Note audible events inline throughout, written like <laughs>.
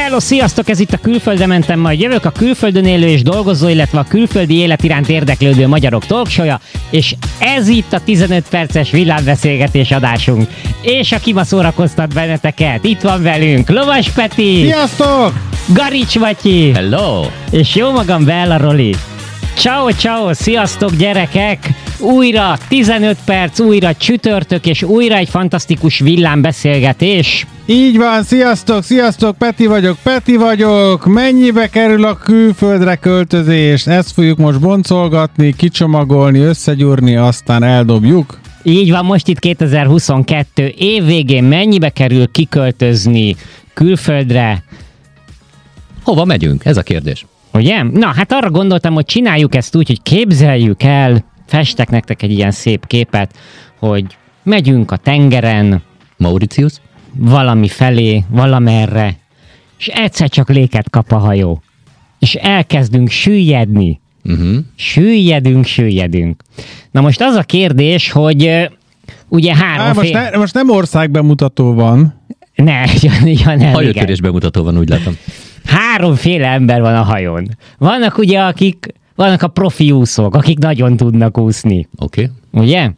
Hello, sziasztok! Ez itt a Külföldre mentem, majd jövök a külföldön élő és dolgozó, illetve a külföldi élet iránt érdeklődő magyarok talkshow és ez itt a 15 perces villámbeszélgetés adásunk. És aki ma szórakoztat benneteket, itt van velünk Lovas Peti! Sziasztok! Garics Matyi! Hello! És jó magam Bella Roli! Ciao, ciao, sziasztok gyerekek! Újra 15 perc, újra csütörtök, és újra egy fantasztikus villámbeszélgetés. Így van, sziasztok, sziasztok, Peti vagyok, Peti vagyok, mennyibe kerül a külföldre költözés? Ezt fogjuk most boncolgatni, kicsomagolni, összegyúrni, aztán eldobjuk. Így van, most itt 2022 év végén mennyibe kerül kiköltözni külföldre? Hova megyünk? Ez a kérdés. Ugye? Na, hát arra gondoltam, hogy csináljuk ezt úgy, hogy képzeljük el, festek nektek egy ilyen szép képet, hogy megyünk a tengeren, Mauritius? valami felé, valamerre, és egyszer csak léket kap a hajó. És elkezdünk süllyedni. Uh-huh. Süllyedünk, süllyedünk. Na most az a kérdés, hogy ugye három Á, most, fél... ne, most nem országbemutató van. Ne, <laughs> ja, ja, nem, igen. Hajótörés bemutató van, úgy látom. Háromféle ember van a hajón. Vannak ugye, akik, vannak a profi úszók, akik nagyon tudnak úszni, Oké. Okay. ugye?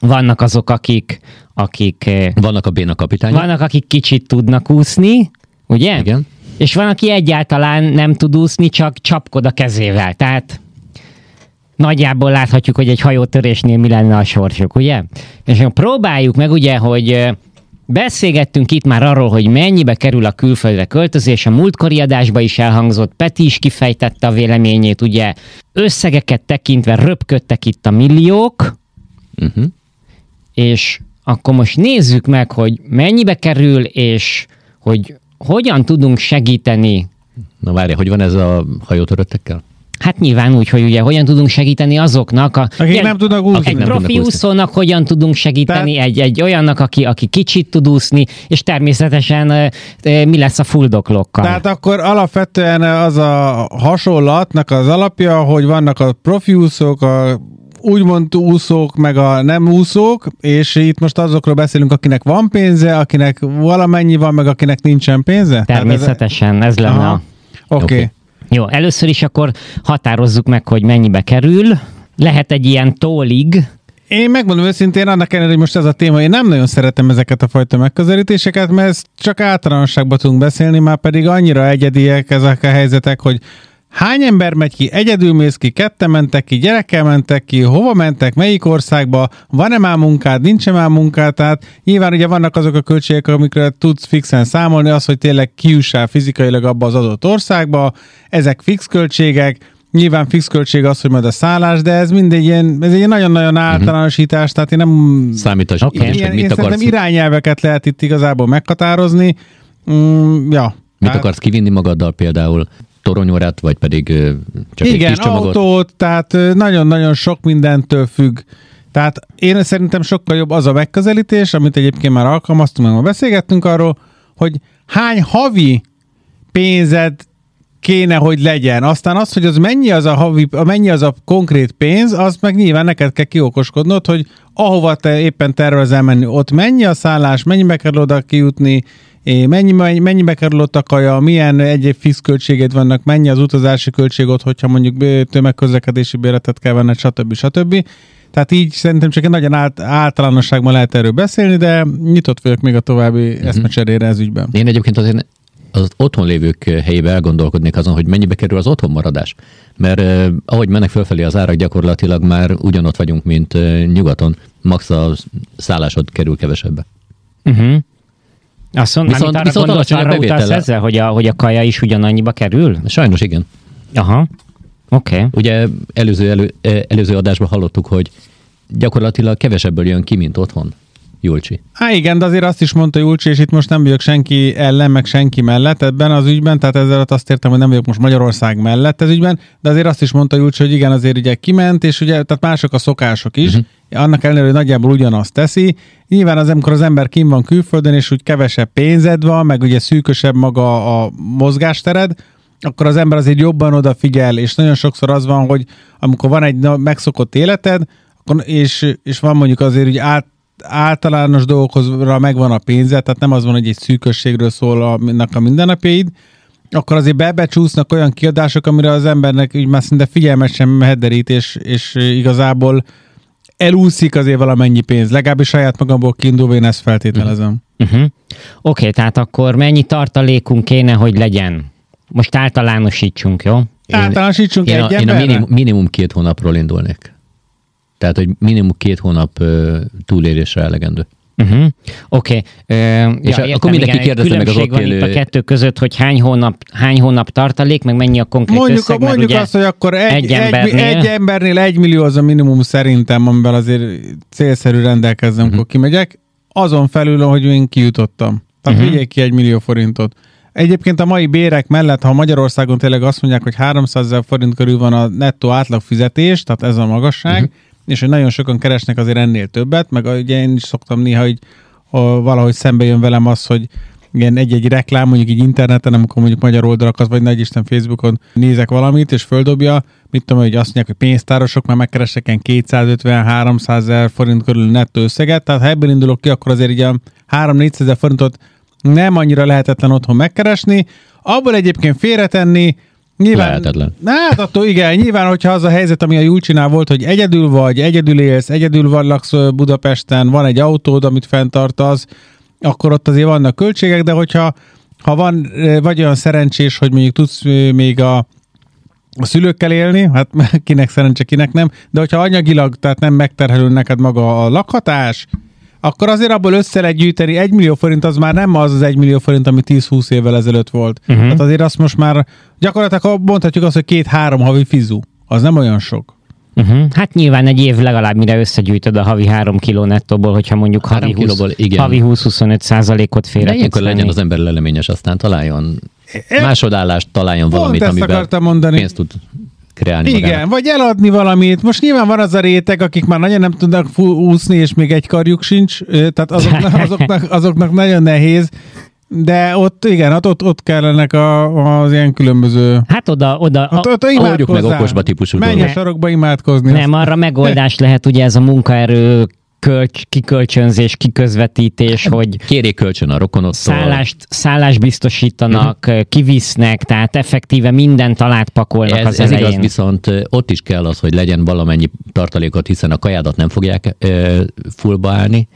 Vannak azok, akik, akik eh, Vannak a béna kapitányok? vannak, akik kicsit tudnak úszni, ugye? Igen. És van, aki egyáltalán nem tud úszni, csak csapkod a kezével. Tehát nagyjából láthatjuk, hogy egy hajótörésnél mi lenne a sorsuk, ugye? És próbáljuk meg, ugye, hogy ö, beszélgettünk itt már arról, hogy mennyibe kerül a külföldre költözés, a múltkori adásban is elhangzott, Peti is kifejtette a véleményét, ugye összegeket tekintve röpködtek itt a milliók, Uh-huh. és akkor most nézzük meg, hogy mennyibe kerül, és hogy hogyan tudunk segíteni Na várja, hogy van ez a hajótöröttekkel? Hát nyilván úgy, hogy ugye hogyan tudunk segíteni azoknak, a, Akik Ugye, nem tudnak úszni. Egy profi úszónak hogyan tudunk segíteni, Tehát- egy, egy olyannak, aki, aki kicsit tud úszni, és természetesen ö, ö, mi lesz a fuldoklokkal. Tehát akkor alapvetően az a hasonlatnak az alapja, hogy vannak a profi úszók, a úgymond úszók, meg a nem úszók, és itt most azokról beszélünk, akinek van pénze, akinek valamennyi van, meg akinek nincsen pénze? Tehát ez- Természetesen, ez lenne Aha. a... Oké. Okay. Oké. Jó, először is akkor határozzuk meg, hogy mennyibe kerül. Lehet egy ilyen tólig, Én megmondom őszintén, annak ellenére, hogy most ez a téma, én nem nagyon szeretem ezeket a fajta megközelítéseket, mert ezt csak általánosságban tudunk beszélni, már pedig annyira egyediek ezek a helyzetek, hogy hány ember megy ki, egyedül mész ki, ketten mentek ki, gyerekkel mentek ki, hova mentek, melyik országba, van-e már munkád, nincs-e már munkád, tehát nyilván ugye vannak azok a költségek, amikre tudsz fixen számolni, az, hogy tényleg kiussál fizikailag abba az adott országba, ezek fix költségek, Nyilván fix költség az, hogy majd a szállás, de ez mindegy ilyen, ez egy nagyon-nagyon általánosítás, tehát én nem... Számítás, Oké. okay. Ilyen, mit én akarsz, irányelveket lehet itt igazából meghatározni. Mm, ja. mit Tehát- akarsz kivinni magaddal például? Toronyórát, vagy pedig csak Igen, egy kis csomagot? autót, tehát nagyon-nagyon sok mindentől függ. Tehát én szerintem sokkal jobb az a megközelítés, amit egyébként már alkalmaztunk, meg ma beszélgettünk arról, hogy hány havi pénzed kéne, hogy legyen. Aztán az, hogy az mennyi az a, havi, mennyi az a konkrét pénz, az meg nyilván neked kell kiokoskodnod, hogy ahova te éppen tervezel menni, ott mennyi a szállás, mennyibe kell oda kijutni, mennyi, mennyi, mennyibe kerül ott a kaja, milyen egyéb fix költséged vannak, mennyi az utazási költség ott, hogyha mondjuk tömegközlekedési béletet kell venned, stb. stb. Tehát így szerintem csak egy nagyon át, általánosságban lehet erről beszélni, de nyitott vagyok még a további uh-huh. eszmecserére ez ügyben. Én egyébként azért az otthon lévők helyébe elgondolkodnék azon, hogy mennyibe kerül az otthon maradás. Mert eh, ahogy mennek fölfelé az árak, gyakorlatilag már ugyanott vagyunk, mint eh, nyugaton. Max a szállásod kerül kevesebbe. Uh-huh. Azt mondom, Viszont- arra viszont gondolsz, arra utalsz ezzel, hogy a, hogy a kaja is ugyanannyiba kerül? Sajnos igen. Aha. Oké. Okay. Ugye előző, elő, eh, előző adásban hallottuk, hogy gyakorlatilag kevesebből jön ki, mint otthon. Julcsi. Há igen, de azért azt is mondta Julcsi, és itt most nem vagyok senki ellen, meg senki mellett ebben az ügyben, tehát ezzel azt értem, hogy nem vagyok most Magyarország mellett ez ügyben, de azért azt is mondta Julcsi, hogy igen, azért ugye kiment, és ugye, tehát mások a szokások is, uh-huh. Annak ellenére, hogy nagyjából ugyanazt teszi. Nyilván az, amikor az ember kim van külföldön, és úgy kevesebb pénzed van, meg ugye szűkösebb maga a mozgástered, akkor az ember azért jobban odafigyel, és nagyon sokszor az van, hogy amikor van egy megszokott életed, akkor, és, és van mondjuk azért úgy át általános dolgokra megvan a pénze, tehát nem az van, hogy egy szűkösségről szól a, a mindennapjaid, akkor azért bebecsúsznak olyan kiadások, amire az embernek úgy már szinte figyelmet sem hederít, és, és igazából elúszik azért valamennyi pénz. Legalábbis saját magamból kiindulva én ezt feltételezem. Uh-huh. Oké, okay, tehát akkor mennyi tartalékunk kéne, hogy legyen? Most általánosítsunk, jó? Én, általánosítsunk én egy a, én a minimum, minimum két hónapról indulnék. Tehát, hogy minimum két hónap uh, túlélésre elegendő. Uh-huh. Oké. Okay. Uh, és ja, akkor mindenki kérdezze meg az ott élő... a kettő között, hogy hány hónap, hány hónap tartalék, meg mennyi a konkrét mondjuk, összeg, Mondjuk azt, hogy akkor egy, egy, embernél... egy, egy embernél egy millió az a minimum szerintem, amivel azért célszerű rendelkezzem, uh-huh. amikor kimegyek. Azon felül, hogy én kijutottam. Tehát uh-huh. vigyék ki egy millió forintot. Egyébként a mai bérek mellett, ha Magyarországon tényleg azt mondják, hogy 300 ezer forint körül van a nettó átlag fizetés, tehát ez a magasság, uh-huh és hogy nagyon sokan keresnek azért ennél többet, meg ugye én is szoktam néha, hogy valahogy szembe jön velem az, hogy igen, egy-egy reklám, mondjuk így interneten, amikor mondjuk magyar oldalakat, vagy nagy Isten Facebookon nézek valamit, és földobja, mit tudom, hogy azt mondják, hogy pénztárosok már megkeresek ilyen 250-300 ezer forint körül nettó összeget, tehát ha ebből indulok ki, akkor azért a 3-400 ezer forintot nem annyira lehetetlen otthon megkeresni, abból egyébként félretenni, Nyilván, Lehetetlen. Hát attól igen, nyilván, hogyha az a helyzet, ami a Julcsinál volt, hogy egyedül vagy, egyedül élsz, egyedül vagy laksz Budapesten, van egy autód, amit fenntartasz, akkor ott azért vannak költségek, de hogyha ha van, vagy olyan szerencsés, hogy mondjuk tudsz még a, a szülőkkel élni, hát <laughs> kinek szerencse, kinek nem, de hogyha anyagilag, tehát nem megterhelő neked maga a lakhatás, akkor azért abból össze lehet gyűjteni. Egy millió forint az már nem az az egy millió forint, ami 10-20 évvel ezelőtt volt. Uh-huh. Tehát azért azt most már gyakorlatilag mondhatjuk azt, hogy két-három havi fizu. Az nem olyan sok. Uh-huh. Hát nyilván egy év legalább mire összegyűjtöd a havi 3 kiló nettóból, hogyha mondjuk havi, 20, kilóból, igen. havi 20-25 százalékot félre De ilyenkor legyen az ember leleményes, aztán találjon másodállást, találjon valamit, amiben mondani. pénzt tud kreálni Igen, magának. vagy eladni valamit. Most nyilván van az a réteg, akik már nagyon nem tudnak úszni, és még egy karjuk sincs, tehát azoknak, <laughs> azoknak, azoknak nagyon nehéz. De ott, igen, hát ott, ott kellenek a, az ilyen különböző... Hát oda, oda... Ott, ott oldjuk meg okosba típusú Menj a sarokba imádkozni. Nem, arra megoldás lehet ugye ez a munkaerő kölcs, kikölcsönzés, kiközvetítés, hogy kérjék kölcsön a rokonottól. Szállást, szállást biztosítanak, uh-huh. kivisznek, tehát effektíve mindent alátpakolnak ez, az ez elején. igaz, viszont ott is kell az, hogy legyen valamennyi tartalékot, hiszen a kajádat nem fogják e, fullba állni,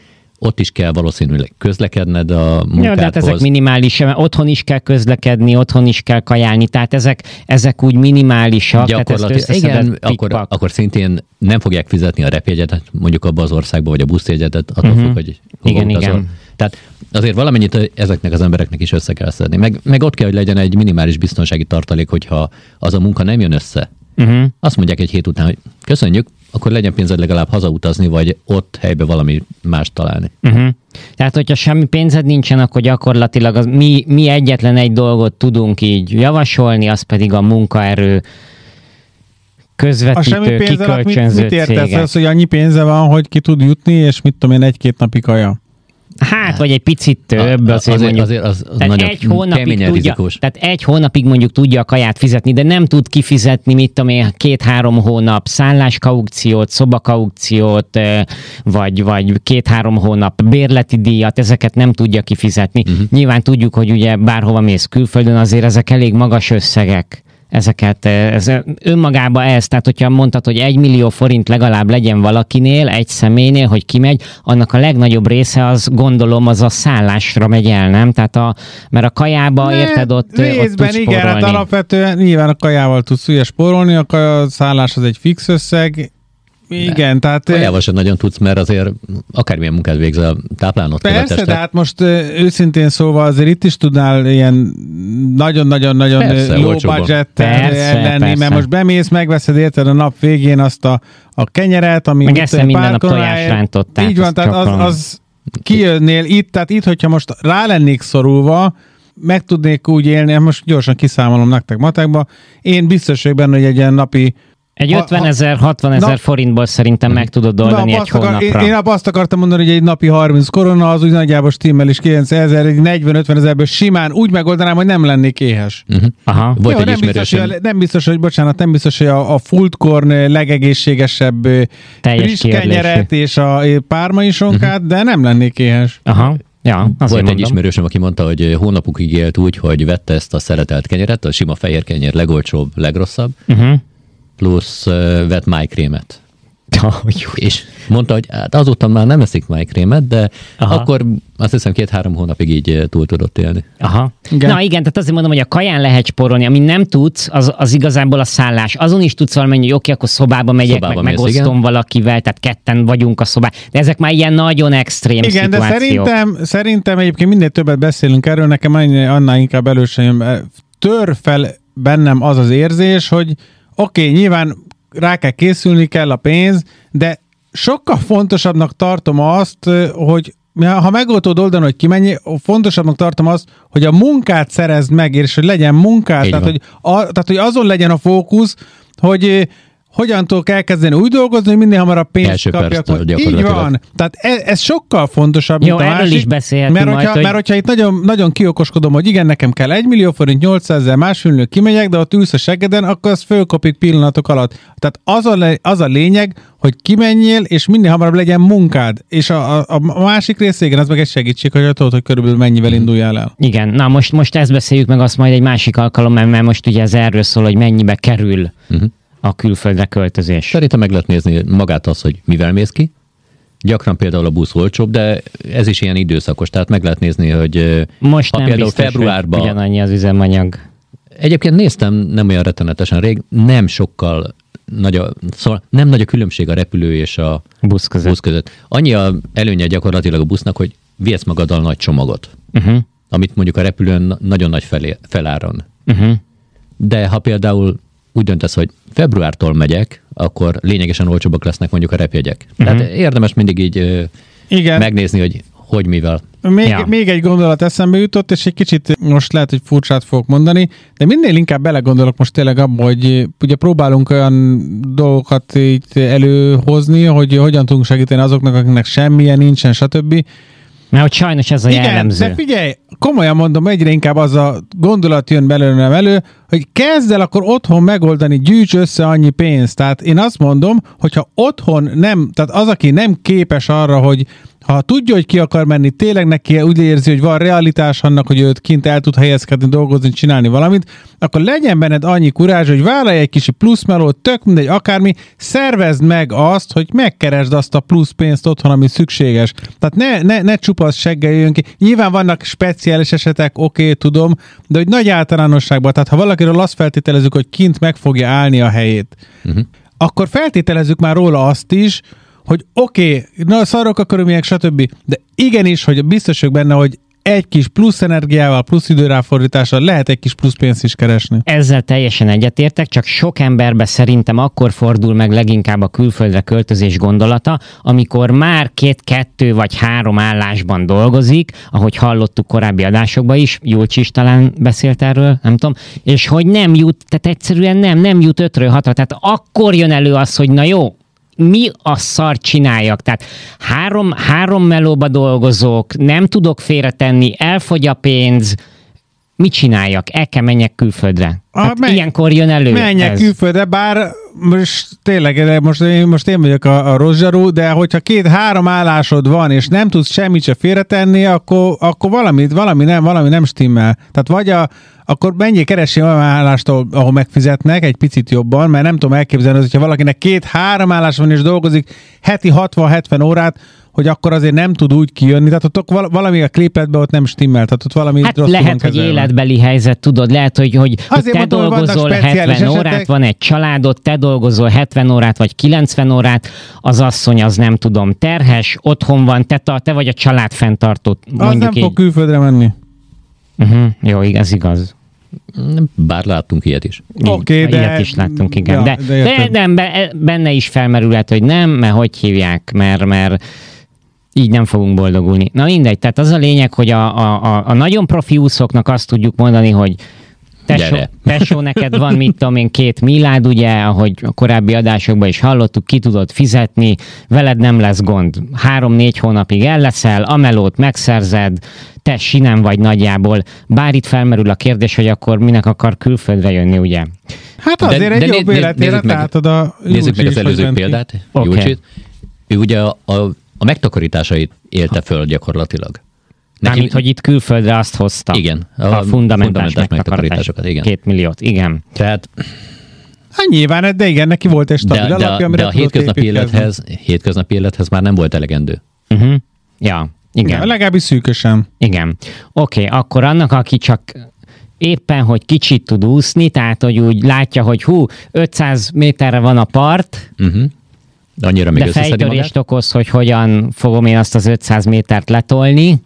ott is kell valószínűleg közlekedned a munkádhoz. Ja, de hát ezek minimális, mert otthon is kell közlekedni, otthon is kell kajálni, tehát ezek, ezek úgy minimálisak. Gyakorlatilag, igen, akkor, akkor szintén nem fogják fizetni a repjegyetet, mondjuk abba az országba, vagy a buszjegyetet, attól uh-huh. függ, hogy igen, utazol. igen. Tehát azért valamennyit ezeknek az embereknek is össze kell szedni. Meg, meg ott kell, hogy legyen egy minimális biztonsági tartalék, hogyha az a munka nem jön össze. Uh-huh. Azt mondják egy hét után, hogy köszönjük, akkor legyen pénzed legalább hazautazni, vagy ott helybe valami más találni. Uh-huh. Tehát, hogyha semmi pénzed nincsen, akkor gyakorlatilag az, mi, mi egyetlen egy dolgot tudunk így javasolni, az pedig a munkaerő közvetítő, a semmi pénz kikölcsönző mit, mit értesz az, hogy annyi pénze van, hogy ki tud jutni, és mit tudom én, egy-két napi kaja? Hát, vagy egy picit több. A, azért, mondjuk, azért az, az tehát egy hónapig tudja. Tehát egy hónapig mondjuk tudja a kaját fizetni, de nem tud kifizetni, mit tudom én, két-három hónap szálláskaukciót, szobakaukciót, vagy, vagy két-három hónap bérleti díjat, ezeket nem tudja kifizetni. Uh-huh. Nyilván tudjuk, hogy ugye bárhova mész külföldön, azért ezek elég magas összegek ezeket, eh, ez önmagába ez, tehát hogyha mondtad, hogy egy millió forint legalább legyen valakinél, egy személynél, hogy kimegy, annak a legnagyobb része az gondolom az a szállásra megy el, nem? Tehát a, mert a kajába ne, érted ott, részben ott tudsz igen, hát alapvetően nyilván a kajával tudsz ugye spórolni, a szállás az egy fix összeg, igen, tehát... Kajával sem nagyon tudsz, mert azért akármilyen munkát végzel, táplálnod Persze, de hát most őszintén szóval azért itt is tudnál ilyen nagyon-nagyon-nagyon low budget lenni, mert most bemész, megveszed érted a nap végén azt a, a kenyeret, ami... Meg eszem minden nap tojásrántot. Így van, tehát az, az kijönnél itt, tehát itt, hogyha most rá lennék szorulva, meg tudnék úgy élni, most gyorsan kiszámolom nektek matekba, én biztos vagyok benne, hogy egy ilyen napi Egy Ha- 50 ha- ezer, 60 ezer forintból szerintem meg tudod oldani Na, egy akar, én, hónapra. én azt akartam mondani, hogy egy napi 30 korona, az úgy nagyjából stimmel is 90 ezer, egy 40-50 ezerből simán úgy megoldanám, hogy nem lennék éhes. Uh-huh. Aha. Volt Jó, egy nem, biztos, hogy nem biztos, hogy bocsánat, nem biztos, hogy a, a Fultkorn legegészségesebb friss kenyeret és a pármai sonkát, de nem lennék éhes. Aha. Ja, volt egy ismerősöm, aki mondta, hogy hónapokig élt úgy, hogy vette ezt a szeretelt kenyeret, a sima fehér kenyer legolcsóbb, legrosszabb, Uh-huh. Plusz uh, vett májkrémet. <laughs> Jó. És mondta, hogy hát azóta már nem eszik májkrémet, de Aha. Akkor azt hiszem két-három hónapig így túl tudott élni. Aha. Igen. Na igen, tehát azért mondom, hogy a kaján lehet sporolni, ami nem tudsz, az, az igazából a szállás. Azon is tudsz valamenni, hogy oké, akkor szobába megyek, Szobába meg mész, megosztom igen. valakivel, tehát ketten vagyunk a szobában. De ezek már ilyen nagyon extrém Igen, de szituációk. szerintem, szerintem egyébként minél többet beszélünk erről, nekem annál inkább elősen Tör fel bennem az az érzés, hogy oké, okay, nyilván rá kell készülni, kell a pénz, de sokkal fontosabbnak tartom azt, hogy ha meg tudod oldani, hogy kimenj, fontosabbnak tartom azt, hogy a munkát szerezd meg, és hogy legyen munkát, Így tehát van. hogy, a, tehát hogy azon legyen a fókusz, hogy eh, hogyan tudok elkezdeni úgy dolgozni, hogy minél hamarabb pénzt Első kapjak. perctől Így van. Tehát ez, ez sokkal fontosabb, Jó, mint a erről másik. is mert majd, hogyha, hogy- mert hogyha itt nagyon, nagyon kiokoskodom, hogy igen, nekem kell 1 millió forint, 800 ezer, másfél millió kimegyek, de ott ülsz a seggeden, akkor az fölkopik pillanatok alatt. Tehát az a, le, az a lényeg, hogy kimenjél, és minél hamarabb legyen munkád. És a, a, a másik rész, igen, az meg egy segítség, hogy tudod, hogy körülbelül mennyivel induljál el. Igen, na most, most ezt beszéljük meg azt majd egy másik alkalommal, mert most ugye ez erről szól, hogy mennyibe kerül Uh-huh. A külföldre költözés. Szerintem meg lehet nézni magát az, hogy mivel mész ki. Gyakran például a busz olcsóbb, de ez is ilyen időszakos, tehát meg lehet nézni, hogy Most ha nem például biztos, februárban ugyanannyi az üzemanyag. Egyébként néztem nem olyan rettenetesen rég, nem sokkal nagy a, szóval nem nagy a különbség a repülő és a Busz között. busz között. Annyi a előnye gyakorlatilag a busznak, hogy viesz magaddal nagy csomagot, Uh-huh. amit mondjuk a repülőn na- nagyon nagy felé, feláron. Uh-huh. De ha például úgy döntesz, hogy februártól megyek, akkor lényegesen olcsóbbak lesznek mondjuk a repjegyek. Uh-huh. Tehát érdemes mindig így Igen. megnézni, hogy hogy mivel. Még, Ja. még egy gondolat eszembe jutott, és egy kicsit most lehet, hogy furcsát fogok mondani, de minél inkább belegondolok most tényleg abba, hogy ugye próbálunk olyan dolgokat így előhozni, hogy hogyan tudunk segíteni azoknak, akiknek semmilyen nincsen, stb. Mert hogy sajnos ez a Igen, jellemző. de figyelj, komolyan mondom, egyre inkább az a gondolat jön belőlem elő, hogy kezd el akkor otthon megoldani, gyűjts össze annyi pénzt. Tehát én azt mondom, hogyha otthon nem, tehát az, aki nem képes arra, hogy ha tudja, hogy ki akar menni, tényleg neki úgy érzi, hogy van realitás annak, hogy őt kint el tud helyezkedni, dolgozni, csinálni valamit, akkor legyen benned annyi kurázs, hogy vállalj egy kicsi pluszmelót, tök mindegy, akármi, szervezd meg azt, hogy megkeresd azt a plusz pénzt otthon, ami szükséges. Tehát ne, ne, ne csupasz seggel jön ki. Nyilván vannak speciális esetek, oké, okay, tudom, de hogy nagy általánosságban, tehát ha valakiről azt feltételezzük, hogy kint meg fogja állni a helyét, Uh-huh. akkor feltételezzük már róla azt is, hogy oké, okay, na szarok a körülmények, stb. De igenis, hogy biztos vagyok benne, hogy egy kis plusz energiával, plusz időráfordítással lehet egy kis plusz pénzt is keresni. Ezzel teljesen egyetértek, csak sok emberbe szerintem akkor fordul meg leginkább a külföldre költözés gondolata, amikor már két-kettő vagy három állásban dolgozik, ahogy hallottuk korábbi adásokban is, Julcs is talán beszélt erről, nem tudom, és hogy nem jut, tehát egyszerűen nem, nem jut ötről hatra, tehát akkor jön elő az, hogy na jó, mi a szar csináljak? Tehát három, három melóba dolgozok, nem tudok félretenni, elfogy a pénz, mit csináljak? El kell menjek külföldre. Ah, Hát menj- ilyenkor jön elő Menjek ez. külföldre, bár most tényleg, de most én, most én vagyok a, a rozsarú, de hogyha két-három állásod van, és nem tudsz semmit se félretenni, akkor, akkor valami, valami, nem, valami nem stimmel. Tehát vagy a, akkor menjél keresni olyan állást, ahol, megfizetnek egy picit jobban, mert nem tudom elképzelni, hogy hogyha valakinek két-három állás van és dolgozik heti 60-70 órát, hogy akkor azért nem tud úgy kijönni, tehát ott val- valami a klipetben ott nem stimmel, tehát ott valami Hát rosszul lehet, hogy életbeli helyzet, tudod, lehet, hogy, hogy, hogy te mondom, dolgozol speciális 70 órát, esetek. van egy családod, te dolgozol 70 órát vagy 90 órát, az asszony az nem tudom, terhes, otthon van, te, te vagy a család fenntartó, Az nem így. fog külföldre menni. Uh-huh, jó, ez igaz. Bár láttunk ilyet is. Oké, de- Ilyet is láttunk, igen. Ja, de, de de, de, be- benne is felmerülhet, hogy nem, mert hogy hívják, mert, mert így nem fogunk boldogulni. Na mindegy, tehát az a lényeg, hogy a, a, a, a nagyon profi úszóknak azt tudjuk mondani, hogy Tesó, <laughs> tesó, neked van, mit tudom én, két milliárd, ugye, ahogy a korábbi adásokban is hallottuk, ki tudod fizetni, veled nem lesz gond. Három-négy hónapig el leszel, a melót megszerzed, te sinem vagy nagyjából. Bár itt felmerül a kérdés, hogy akkor minek akar külföldre jönni, ugye? Hát De- azért de egy né- jobb né- meg- tehát oda Nézzük meg az előző példát, Oké. okay. Júlcsit. Ő ugye a, a, a megtakarításait élte föl gyakorlatilag. Mármint, hogy itt külföldre azt hozta. Igen, A, a fundamentális fundamentális megtakarításokat. igen. Két milliót, igen. Tehát, Hát nyilván, de igen, neki volt egy stabil de, de, alapja, a- amire de a hétköznapi élethez, hétköznapi élethez már nem volt elegendő. Uh-huh. Ja, igen. Ja, legalábbis szűkösen. Igen. Oké, okay, akkor annak, aki csak éppen, hogy kicsit tud úszni, tehát, hogy úgy látja, hogy hú, 500 méterre van a part, Uh-huh. De annyira még de fejtörést magát. okoz, hogy hogyan fogom én azt az 500 métert letolni,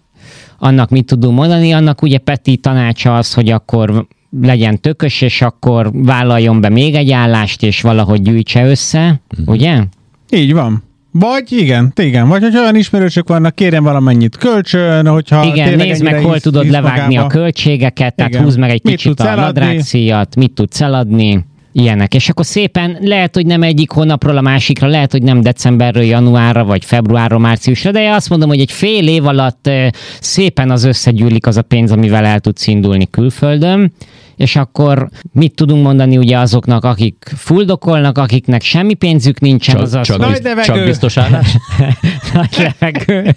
annak mit tudunk mondani, annak ugye Peti tanácsa az, hogy akkor legyen tökös, és akkor vállaljon be még egy állást, és valahogy gyűjtse össze, Mhm. ugye? Így van. Vagy igen, igen. Vagy hogyha olyan ismerősök vannak, kérjen valamennyit kölcsön, hogyha Igen, nézd meg, hol hisz- tudod hisz levágni magába. a költségeket, tehát Igen. húzd meg egy Mit kicsit a nadrágszíjat, mit tudsz eladni, ilyenek. És akkor szépen lehet, hogy nem egyik hónapról a másikra, lehet, hogy nem decemberről januárra, vagy februárra, márciusra, de én azt mondom, hogy egy fél év alatt eh, szépen az összegyűlik az a pénz, amivel el tudsz indulni külföldön, és akkor mit tudunk mondani ugye azoknak, akik fuldokolnak, akiknek semmi pénzük nincsen, Csak, az az, csak, hogy Nagy biz, levegő. csak biztos állás? <laughs> nagy levegő.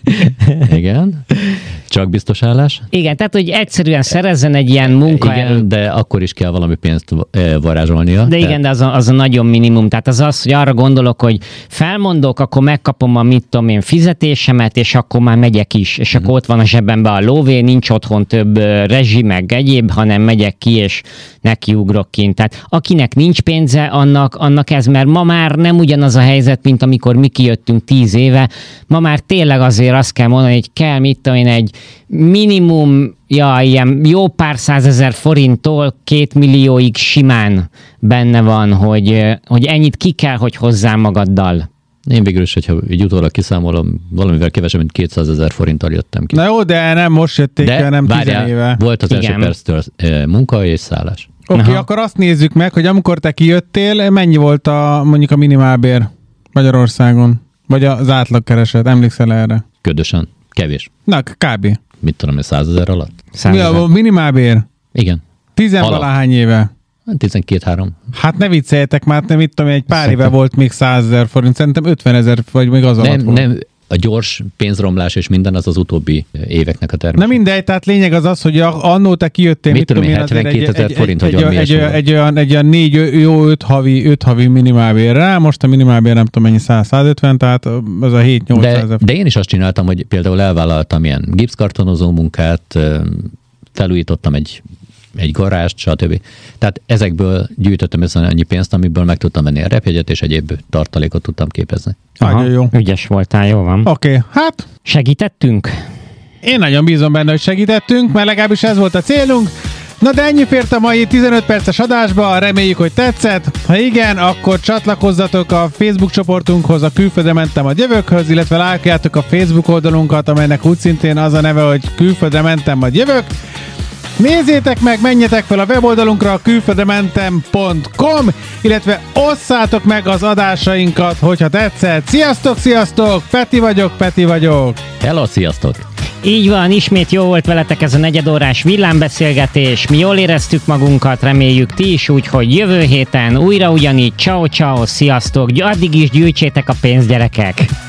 Igen. Csak biztos állás? Igen, tehát hogy egyszerűen szerezzen egy ilyen munka Igen, de akkor is kell valami pénzt eh, varázsolnia. De Tehát- igen, de az a, az a nagyon minimum. Tehát az az, hogy arra gondolok, hogy felmondok, akkor megkapom a mit tudom én fizetésemet, és akkor már megyek is. És akkor ott van a zsebemben a lóvé, nincs otthon több ö, rezsi, meg egyéb, hanem megyek ki, és nekiugrok kint. Tehát akinek nincs pénze, annak, annak ez, mert ma már nem ugyanaz a helyzet, mint amikor mi kijöttünk tíz éve. Ma már tényleg azért azt kell mondani, hogy kell, mit tudom én, egy minimum, ja, ilyen jó pár százezer forinttól két millióig simán benne van, hogy, hogy ennyit ki kell, hogy hozzá magaddal. Én végül is, hogyha így utólag kiszámolom, valamivel kevesebb, mint 200 ezer forinttal jöttem ki. Na jó, de nem most jötték De el, nem várjál, tizenéve. volt az első Igen. perctől eh, munka és szállás. Oké, okay, Aha. akkor azt nézzük meg, hogy amikor te kijöttél, mennyi volt a mondjuk a minimálbér Magyarországon? Vagy az átlagkereset, emlékszel erre? Ködösen. Kevés. Na, kb. Mit tudom, én 100 ezer alatt? Mi Százezer. a minimálbér? Igen. Tizenvalahány éve. 12-3. Hát ne vicceljetek már, nem mit tudom, én, egy pár Szerintem- éve volt még 100 ezer forint, szerintem 50 ezer, vagy még az alatt Nem, volt. nem, a gyors pénzromlás és minden az az utóbbi éveknek a termése. Na mindegy, tehát lényeg az az, hogy annó te kijöttél, Mit tudom én, azért 72 000 egy, forint, hogy egy, egy, egy, egy, olyan, egy olyan négy, jó öt havi, öt havi minimálbérre, most a minimálbér nem tudom mennyi, 100-150, tehát az a 7-800 De, ezer. de én is azt csináltam, hogy például elvállaltam ilyen gipszkartonozó munkát, felújítottam egy, egy garást, stb. Tehát ezekből gyűjtöttem össze annyi pénzt, amiből meg tudtam venni a repjegyet, és egyéb tartalékot tudtam képezni. Nagyon jó. Ügyes voltál, jó van. Oké, okay, hát Segítettünk? Én nagyon bízom benne, hogy segítettünk, mert legalábbis ez volt a célunk. Na de ennyi fért a mai 15 perces adásba, reméljük, hogy tetszett. Ha igen, akkor csatlakozzatok a Facebook csoportunkhoz, a Külföldre mentem a jövőkhöz, illetve lájkoljátok a Facebook oldalunkat, amelynek úgy szintén az a neve, hogy Külföldre mentem a jövők. Nézzétek meg, menjetek fel a weboldalunkra a külföldementem.com, illetve osszátok meg az adásainkat, hogyha tetszett. Sziasztok, sziasztok! Peti vagyok, Peti vagyok! Hello, sziasztok! Így van, ismét jó volt veletek ez a negyedórás villámbeszélgetés. Mi jól éreztük magunkat, reméljük ti is, úgyhogy jövő héten újra ugyanígy. Ciao, ciao, sziasztok! Addig is gyűjtsétek a pénzt, gyerekek!